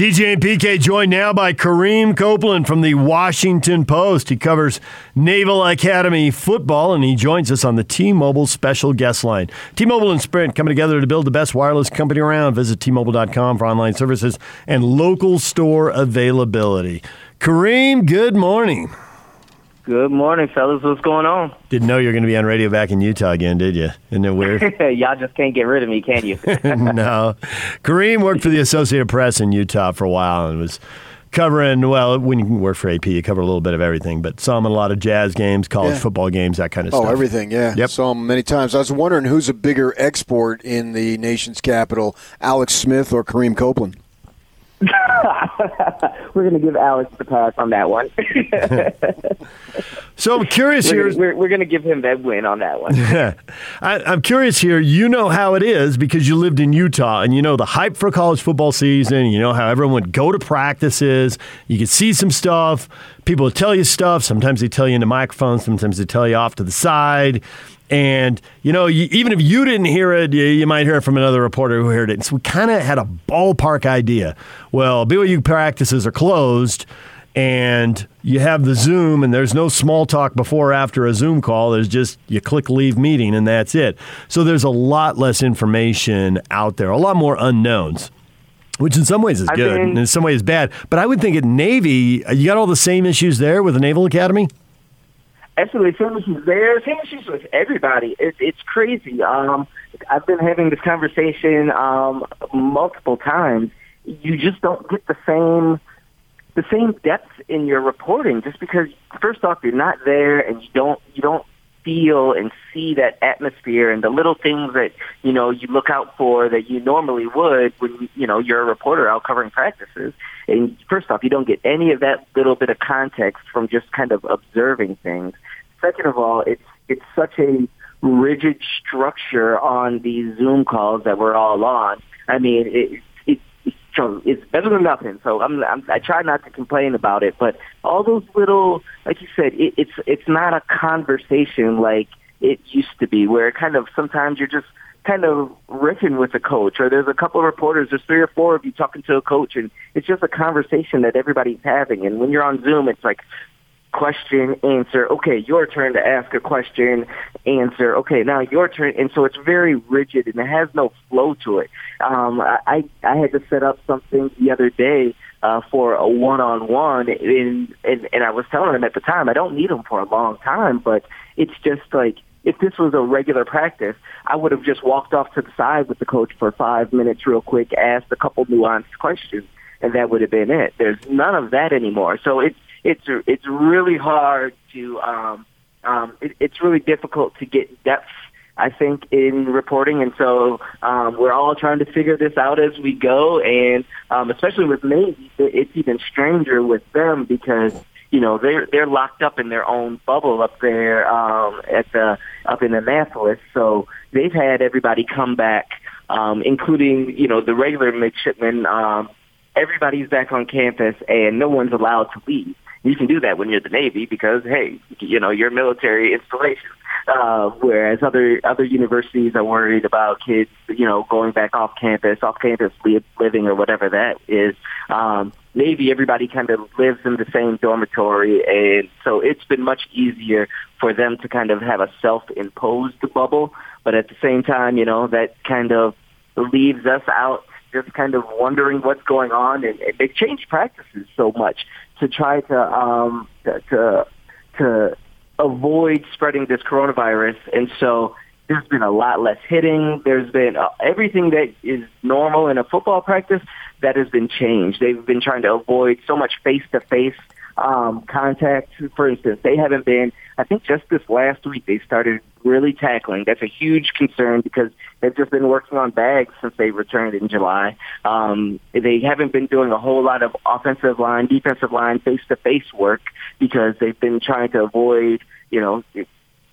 DJ and PK joined now by Kareem Copeland from the Washington Post. He covers Naval Academy football and he joins us on the T-Mobile special guest line. T-Mobile and Sprint coming together to build the best wireless company around. Visit T-Mobile.com for online services and local store availability. Kareem, good morning. Good morning, fellas. What's going on? Didn't know you were going to be on radio back in Utah again, did you? Isn't it weird? Y'all just can't get rid of me, can you? no. Kareem worked for the Associated Press in Utah for a while and was covering, well, when you work for AP, you cover a little bit of everything, but saw him in a lot of jazz games, college Yeah. football games, that kind of Oh, stuff. Oh, everything, yeah. Yep. Saw him many times. I was wondering who's a bigger export in the nation's capital, Alex Smith or Kareem Copeland? we're going to give Alex the pass on that one. So I'm curious we're, here. we're, we're going to give him that win on that one. I, I'm curious here. You know how it is because you lived in Utah and you know the hype for college football season. You know how everyone would go to practices. You could see some stuff. People would tell you stuff. Sometimes they tell you in the microphone. Sometimes they tell you off to the side. And, you know, you, even if you didn't hear it, you, you might hear it from another reporter who heard it. And so we kind of had a ballpark idea. Well, BYU practices are closed and you have the Zoom, and there's no small talk before or after a Zoom call. There's just you click leave meeting, and that's it. So there's a lot less information out there, a lot more unknowns. Which in some ways is I've good, been- and in some ways bad. But I would think at Navy, you got all the same issues there with the Naval Academy. Absolutely, same issues there. Same issues with everybody. It, it's crazy. Um, I've been having this conversation um, multiple times. You just don't get the same the same depth in your reporting just because first off you're not there and you don't you don't feel and see that atmosphere and the little things that you know you look out for that you normally would when you know you're a reporter out covering practices. And first off you don't get any of that little bit of context from just kind of observing things. Second of all it's it's such a rigid structure on these zoom calls that we're all on. I mean it, so it's better than nothing. So I'm, I'm I try not to complain about it, but all those little, like you said, it, it's it's not a conversation like it used to be, where kind of sometimes you're just kind of riffing with a coach, or there's a couple of reporters, there's three or four of you talking to a coach, and it's just a conversation that everybody's having. And when you're on Zoom, it's like question, answer. Okay, your turn to ask a question, answer. Okay, now your turn. And so it's very rigid and it has no flow to it. Um, I, I had to set up something the other day uh, for a one-on-one, and, and and I was telling him at the time I don't need him for a long time, but it's just like if this was a regular practice, I would have just walked off to the side with the coach for five minutes, real quick, asked a couple nuanced questions, and that would have been it. There's none of that anymore. So it's it's it's really hard to um, um, it, it's really difficult to get depth. I think in reporting, and so um, we're all trying to figure this out as we go. And um, especially with Navy, it's even stranger with them because you know they're they're locked up in their own bubble up there um, at the up in Annapolis. So they've had everybody come back, um, including you know the regular midshipmen. Um, everybody's back on campus, and no one's allowed to leave. You can do that when you're the Navy because hey, you know you're military installation. Uh, whereas other other universities are worried about kids, you know, going back off campus, off campus li- living or whatever that is. Um, Navy, everybody kind of lives in the same dormitory, and so it's been much easier for them to kind of have a self-imposed bubble. But at the same time, you know, that kind of leaves us out just kind of wondering what's going on, and, and they've changed practices so much to try to um, to, to to avoid spreading this coronavirus, and so there's been a lot less hitting. There's been uh, everything that is normal in a football practice that has been changed. They've been trying to avoid so much face-to-face um, contact. For instance, they haven't been. I think just this last week they started really tackling. That's a huge concern because they've just been working on bags since they returned in July. Um, they haven't been doing a whole lot of offensive line, defensive line, face-to-face work because they've been trying to avoid, you know,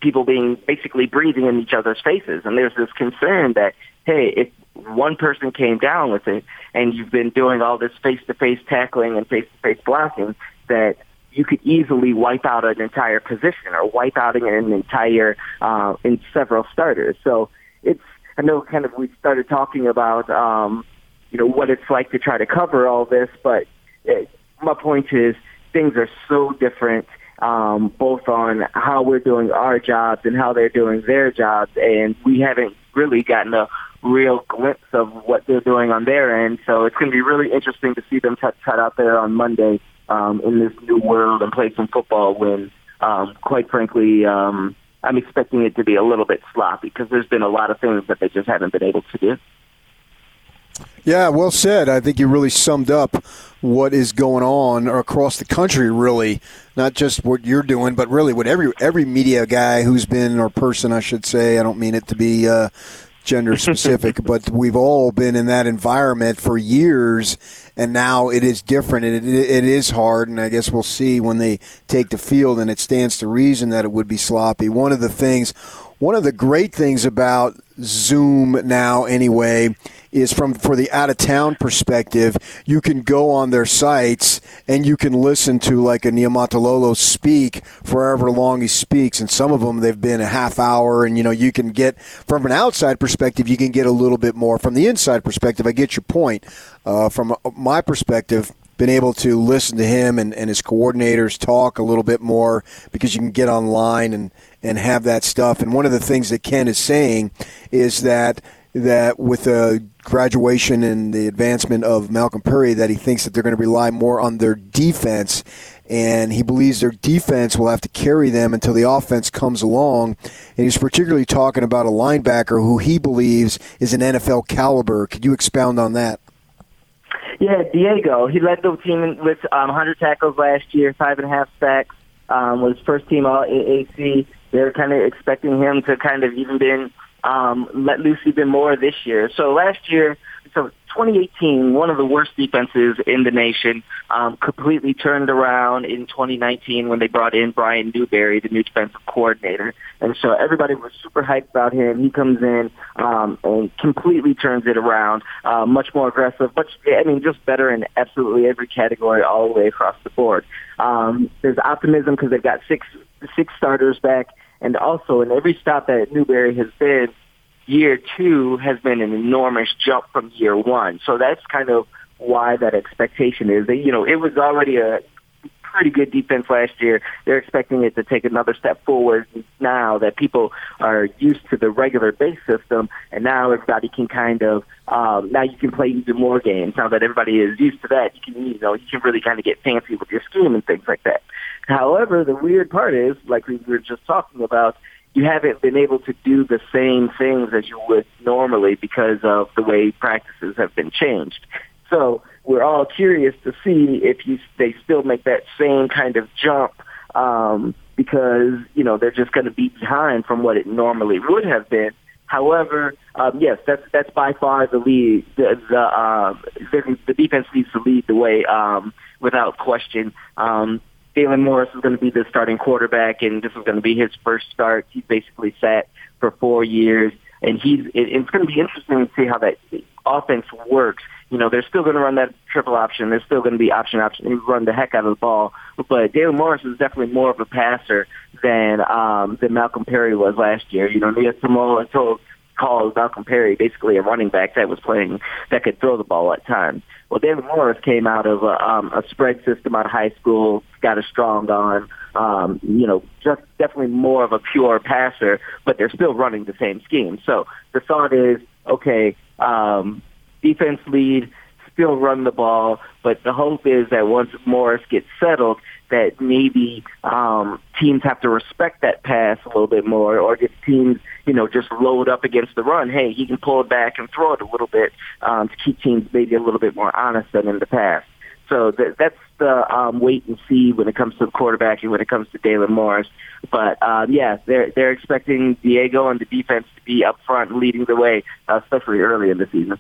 people being basically breathing in each other's faces. And there's this concern that, hey, if one person came down with it and you've been doing all this face-to-face tackling and face-to-face blocking, that you could easily wipe out an entire position or wipe out an entire uh, in several starters. So it's I know kind of we started talking about um, you know, what it's like to try to cover all this. But it, my point is, things are so different, um, both on how we're doing our jobs and how they're doing their jobs, and we haven't really gotten a real glimpse of what they're doing on their end. So it's going to be really interesting to see them cut, cut out there on Monday um, in this new world and play some football when, um, quite frankly, um, I'm expecting it to be a little bit sloppy because there's been a lot of things that they just haven't been able to do. Yeah, well said. I think you really summed up what is going on across the country. Really, not just what you're doing, but really what every every media guy who's been or person, I should say. I don't mean it to be uh, gender specific, but we've all been in that environment for years, and now it is different, and it, it is hard. And I guess we'll see when they take the field, and it stands to reason that it would be sloppy. One of the things, one of the great things about Zoom now, anyway is from for the out of town perspective, you can go on their sites and you can listen to like a Niumatalolo speak forever long he speaks, and some of them they've been a half hour, and you know you can get from an outside perspective you can get a little bit more. From the inside perspective, I get your point. Uh, from my perspective, been able to listen to him and, and his coordinators talk a little bit more because you can get online and, and have that stuff. And one of the things that Ken is saying is that that with the graduation and the advancement of Malcolm Perry, that he thinks that they're going to rely more on their defense, and he believes their defense will have to carry them until the offense comes along. And he's particularly talking about a linebacker who he believes is an NFL caliber. Could you expound on that? Yeah, Diego. He led the team with um, 100 tackles last year, five and a half sacks. Um, was first team All AAC. They're kind of expecting him to kind of even been um, let loose even more this year. So last year, so 2018, one of the worst defenses in the nation, um, completely turned around in 2019 when they brought in Brian Newberry, the new defensive coordinator. And so everybody was super hyped about him. He comes in um, and completely turns it around, uh, much more aggressive, much, I mean, just better in absolutely every category all the way across the board. Um, there's optimism because they've got six six starters back and also, in every stop that Newberry has been, year two has been an enormous jump from year one. So that's kind of why that expectation is. You know, it was already a pretty good defense last year. They're expecting it to take another step forward now that people are used to the regular base system, and now everybody can kind of um, now you can play even more games. Now that everybody is used to that, you can you know you can really kind of get fancy with your scheme and things like that. However, the weird part is, like we were just talking about, you haven't been able to do the same things as you would normally because of the way practices have been changed. So we're all curious to see if you they still make that same kind of jump um, because you know they're just going to be behind from what it normally would have been. However, um, yes, that's that's by far the lead. The the, uh, the, defense needs to lead the way um, without question. Um, Dalen Morris is going to be the starting quarterback, and this is going to be his first start. He's basically sat for four years, and he's. It, it's going to be interesting to see how that offense works. You know, they're still going to run that triple option. They're still going to be option option. They run the heck out of the ball, but Dalen Morris is definitely more of a passer than um, than Malcolm Perry was last year. You know, Niumatalolo called Malcolm Perry basically a running back that was playing that could throw the ball at times. Well, Dalen Morris came out of a, um, a spread system out of high school, got a strong arm, um, you know, just definitely more of a pure passer, but they're still running the same scheme. So the thought is, okay, um, defense lead, still run the ball, but the hope is that once Morris gets settled, that maybe um, teams have to respect that pass a little bit more, or if teams, you know, just load up against the run, hey, he can pull it back and throw it a little bit um, to keep teams maybe a little bit more honest than in the past. So th- that's the um, wait and see when it comes to the quarterback and when it comes to Dalen Morris. But uh, yeah, they're they're expecting Diego and the defense to be up front and leading the way, uh, especially early in the season.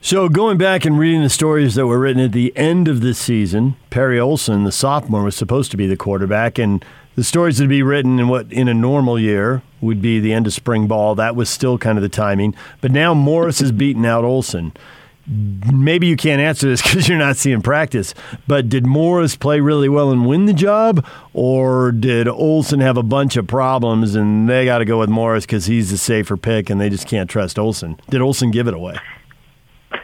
So, going back and reading the stories that were written at the end of the season, Perry Olsen, the sophomore, was supposed to be the quarterback, and the stories that would be written in what in a normal year would be the end of spring ball. That was still kind of the timing. But now Morris has beaten out Olsen. Maybe you can't answer this because you're not seeing practice, but did Morris play really well and win the job, or did Olsen have a bunch of problems and they got to go with Morris because he's the safer pick and they just can't trust Olsen? Did Olsen give it away?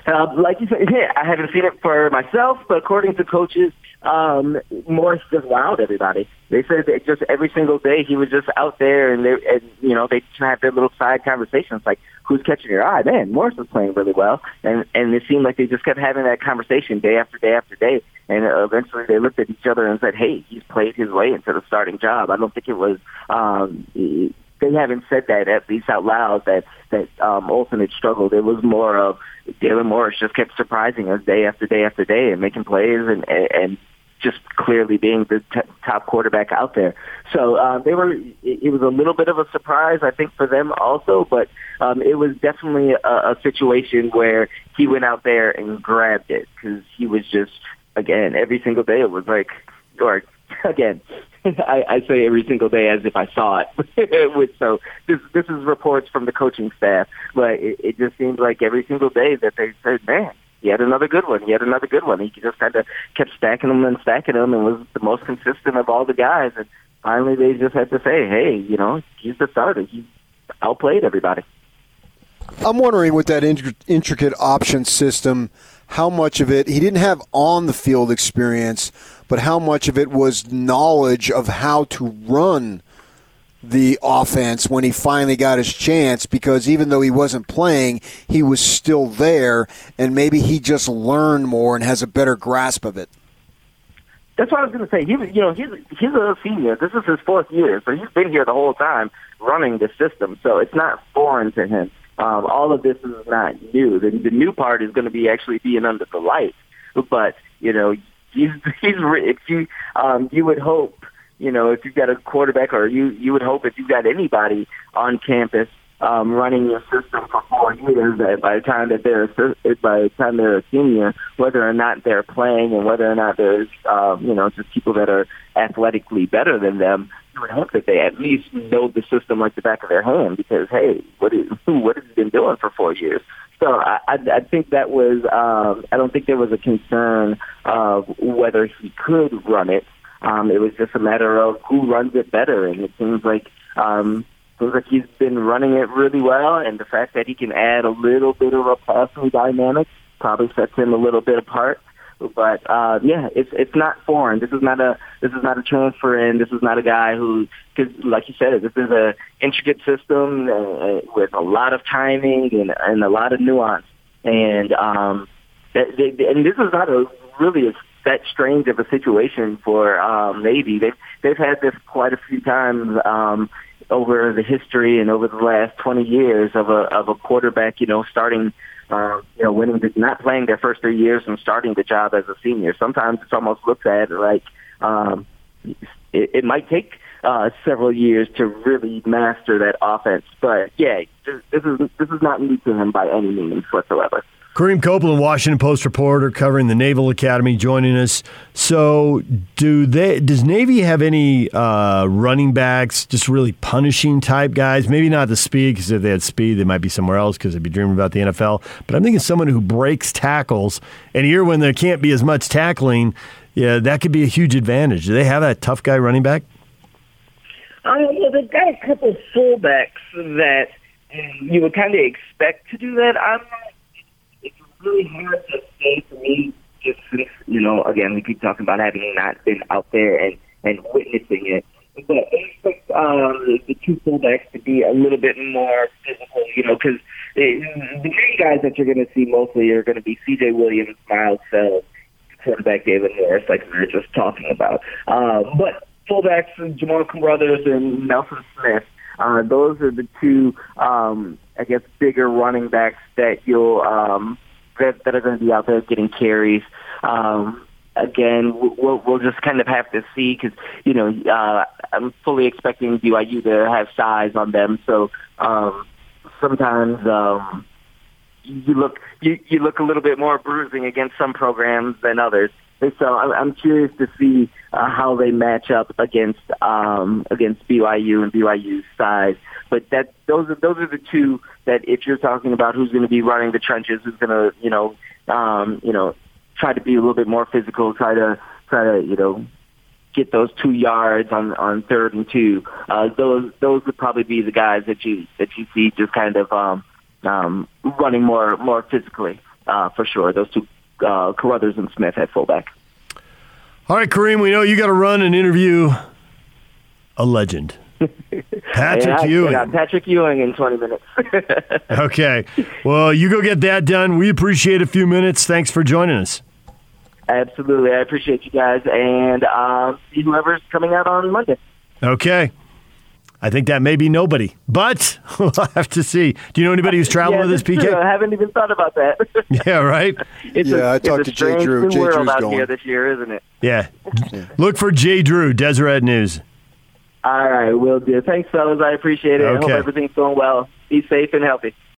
Uh, like you said, yeah, I haven't seen it for myself, but according to coaches, um, Morris just wowed everybody. They said that just every single day he was just out there, and they, and you know, they have their little side conversations like, "Who's catching your eye?" Man, Morris was playing really well, and and it seemed like they just kept having that conversation day after day after day. And eventually, they looked at each other and said, "Hey, he's played his way into the starting job." I don't think it was. Um, they haven't said that at least out loud that that um, had struggled. It was more of Dalen Morris just kept surprising us day after day after day and making plays and and just clearly being the t- top quarterback out there. So uh, they were. It was a little bit of a surprise, I think, for them also. But um, it was definitely a, a situation where he went out there and grabbed it because he was just again every single day. It was like, or again, I, I say every single day as if I saw it. Which so this this is reports from the coaching staff, but it, it just seems like every single day that they said, man, he had another good one. He had another good one. He just kind of kept stacking them and stacking them, and was the most consistent of all the guys. And finally, they just had to say, hey, you know, he's the starter. He outplayed everybody. I'm wondering with that intricate option system, how much of it he didn't have on the field experience but how much of it was knowledge of how to run the offense when he finally got his chance because even though he wasn't playing, he was still there, and maybe he just learned more and has a better grasp of it. That's what I was going to say. He, you know, he's he's a senior. This is his fourth year, so he's been here the whole time running the system. So it's not foreign to him. Um, all of this is not new. The, the new part is going to be actually being under the light. But you know, he's he's if you um you would hope you know if you've got a quarterback or you you would hope if you've got anybody on campus um running your system for four years that by the time that they're by the time they're a senior whether or not they're playing and whether or not there's um you know just people that are athletically better than them you would hope that they at least know the system like the back of their hand because hey what is who what has he been doing for four years so I, I, I think that was, um, I don't think there was a concern of whether he could run it. Um, it was just a matter of who runs it better. And it seems like, um, seems like he's been running it really well. And the fact that he can add a little bit of a passing dynamic probably sets him a little bit apart. But uh, yeah, it's it's not foreign. This is not a this is not a transfer in. This is not a guy who, because like you said, this is a intricate system uh, with a lot of timing and and a lot of nuance. And um, that, they, and this is not a really a, that strange of a situation for um, Navy. They've they've had this quite a few times. Um, over the history and over the last 20 years of a of a quarterback, you know, starting uh, you know, winning, the, not playing their first three years and starting the job as a senior. Sometimes it's almost looked at like um, it, it might take uh, several years to really master that offense. But yeah, this, this is this is not new to him by any means whatsoever. Kareem Copeland, Washington Post reporter covering the Naval Academy, joining us. So, do they? Does Navy have any uh, running backs, just really punishing type guys? Maybe not the speed, because if they had speed, they might be somewhere else because they'd be dreaming about the NFL. But I'm thinking someone who breaks tackles, and here when there can't be as much tackling, yeah, that could be a huge advantage. Do they have that tough guy running back? Uh, well, they've got a couple fullbacks that you would kind of expect to do that. I'm not really hard to say for me, just you know, again, we keep talking about having not been out there and, and witnessing it. But I expect um, the two fullbacks to be a little bit more physical, you know, because the main guys that you're going to see mostly are going to be C.J. Williams, Miles Sells, quarterback Dalen Morris, like we were just talking about. Uh, but fullbacks, Jamale Carothers and Nelson Smith, uh, those are the two, um, I guess, bigger running backs that you'll um, – that, that are going to be out there getting carries. Um, again, we'll, we'll just kind of have to see because you know uh, I'm fully expecting BYU to have size on them. So um, sometimes um, you look you, you look a little bit more bruising against some programs than others. So I'm curious to see uh, how they match up against um, against BYU and BYU's size. But that those are those are the two that if you're talking about who's going to be running the trenches, who's going to you know um, you know try to be a little bit more physical, try to try to you know get those two yards on on third and two. Uh, those those would probably be the guys that you that you see just kind of um, um, running more more physically. uh, for sure. Those two, uh, Carothers and Smith at fullback. All right, Kareem, we know you got to run and interview a legend. Patrick yeah, Ewing. Yeah, Patrick Ewing in 20 minutes. okay. Well, you go get that done. We appreciate a few minutes. Thanks for joining us. Absolutely. I appreciate you guys. And um, see whoever's coming out on Monday. Okay. I think that may be nobody, but we'll have to see. Do you know anybody who's traveling yeah, with this PK? True. Uh, I haven't even thought about that. yeah, right. It's Yeah, a, I talked it's to a Jay strange Drew. new Jay world Drew's out going. here this year, isn't it? Yeah. Look for Jay Drew, Deseret News. All right, will do. Thanks, fellas. I appreciate it. I hope everything's going well. Be safe and healthy.